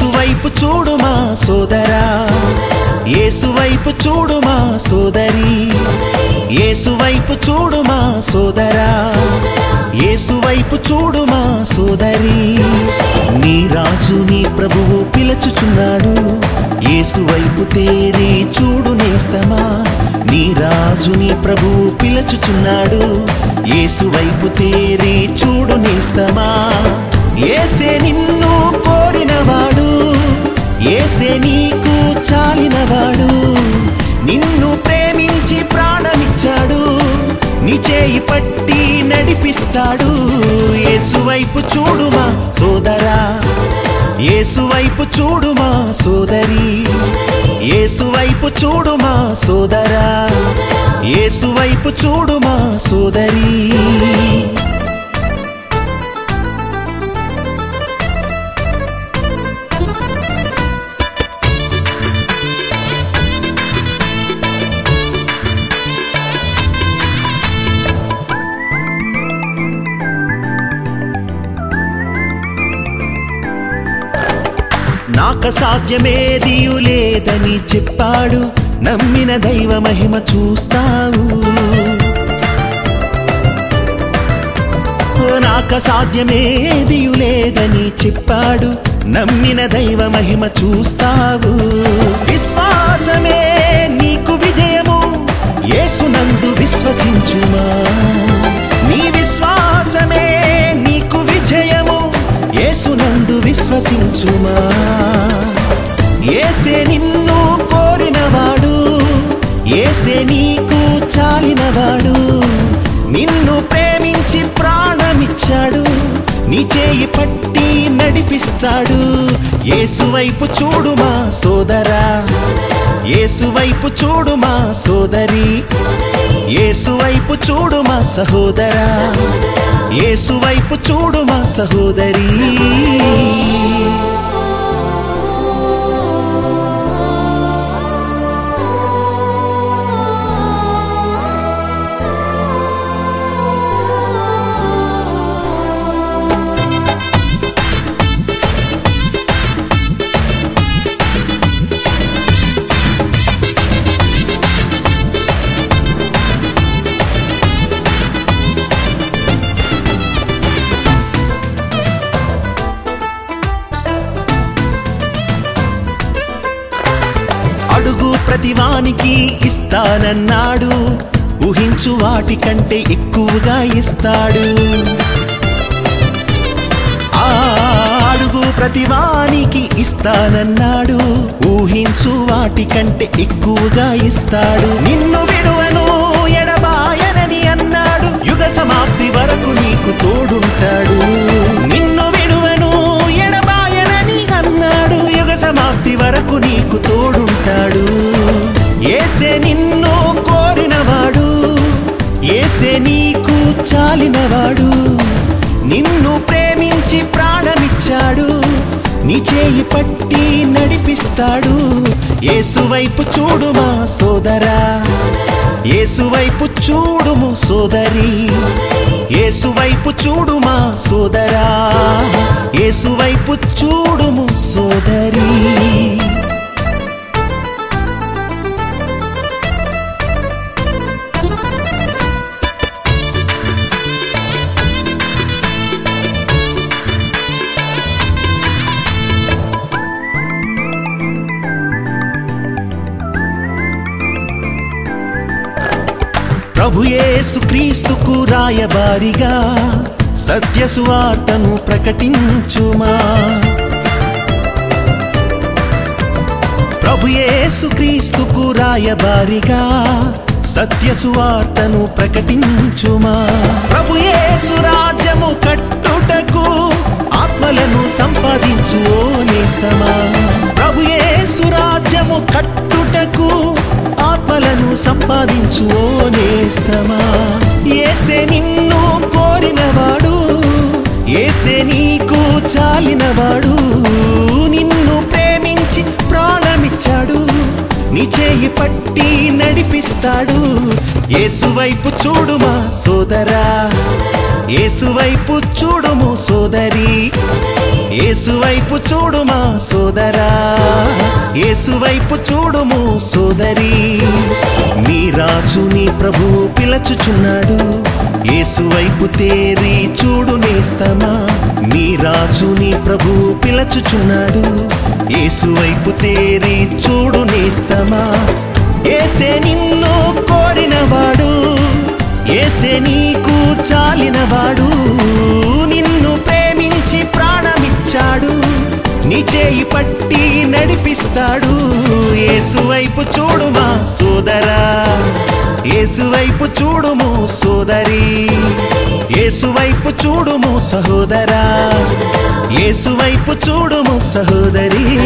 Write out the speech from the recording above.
ఏసువైపు చూడుమా సోదరా. ఏసువైపు చూడుమా సోదరి. ఏసువైపు చూడు మా సోదరా. ఏసువైపు చూడుమా సోదరి. నీ రాజు నీ ప్రభువు పిలుచుచున్నాడు. ఏసువైపు తేరి చూడు నేస్తమా నీ రాజు నీ ప్రభువు పిలుచుచున్నాడు. ఏసువైపు తేరి చూడు నేస్తమా ఏసే నిన్ను కోరినవాడు ఏసే నీకు చాలినవాడు. నిన్ను ప్రేమించి ప్రాణమిచ్చాడు నీ చేయి పట్టి నడిపిస్తాడు. ఏసువైపు చూడుమా సోదరా ఏసువైపు చూడుమా సోదరి. ఏసువైపు చూడుమా సోదరా ఏసువైపు చూడుమా సోదరి. నాక సాధ్యమేదియు లేదని చెప్పాడు. నమ్మిన దైవ మహిమ చూస్తావు. నాక సాధ్యమేదియు లేదని చెప్పాడు. నమ్మిన దైవ మహిమ చూస్తావు. విశ్వాసమే నీకు విజయము. యేసునందు విశ్వసించుమా. నీ విశ్వాసమే నీకు విజయము. యేసునందు విశ్వసించు. ఏసే నీకు చాలినవాడు. నిన్ను ప్రేమించి ప్రాణమిచ్చాడు. నీ చేయి పట్టి నడిపిస్తాడు. ఏసువైపు చూడుమా సోదరా. ఏసువైపు చూడుమా సోదరి. ఏసువైపు చూడుమా సహోదరా. ఏసువైపు చూడుమా సహోదరి. ప్రతివానికి ఇస్తానన్నాడు. ఊహించు వాటికంటే ఎక్కువగా ఇస్తాడు. ఆ అడుగు ప్రతివానికి ఇస్తానన్నాడు. ఊహించు వాటికంటే ఎక్కువగా ఇస్తాడు. నిన్ను విడువను ఎడబాయనని అన్నాడు. యుగ సమాప్తి వరకు నీకు తోడుంటాడు. ప్రేమించి ప్రాణమిచ్చాడు నీ చేయి పట్టి నడిపిస్తాడు. ఏసువైపు చూడుమా సోదరా. ఏసువైపు చూడుము సోదరి. ఏసువైపు చూడుమా సోదరా. ఏసువైపు చూడుము సోదరి. ప్రభుయేసు క్రీస్తుకు రాయబారిగా సత్య సువార్తను ప్రకటించుమా? ప్రభుయేసు క్రీస్తుకు రాయబారిగా సత్య సువార్తను ప్రకటించుమా? ప్రభుయేసు రాజ్యము కట్టుటకు ఆత్మలను సంపాదించు ఓ నేస్తమా? ప్రభుయేసు రాజ్యము కట్టుటకు కృపలను సంపాదించు ఓ నేస్తమా ఏసే నిన్ను కోరినవాడు ఏసే నీకు చాలినవాడు. నిన్ను ప్రేమించి ప్రాణమిచ్చాడు నీ చేయి పట్టి నడిపిస్తాడు. యేసువైపు చూడుమా సోదరా. ఏసువైపు చూడుము సోదరి. ఏసువైపు చూడుమా సోదరా. ఏసువైపు చూడుము సోదరి. నీ రాజు నీ ప్రభు పిలచుచున్నాడు. ఏసువైపు తేరి చూడు నేస్తమా. నీ రాజు నీ ప్రభు పిలచుచున్నాడు. ఏసువైపు తేరి చూడు నేస్తమా. ఏసే నిన్ను కోరినవాడు. ఏసే నీకు చాలినవాడు. నిన్ను ప్రేమించి ప్రాణమిచ్చాడు. నీ చేయి పట్టి నడిపిస్తాడు. ఏసువైపు చూడుమా సోదరా. ఏసువైపు చూడుము సోదరి. ఏసువైపు చూడుము సహోదరా. ఏసువైపు చూడుము సహోదరి.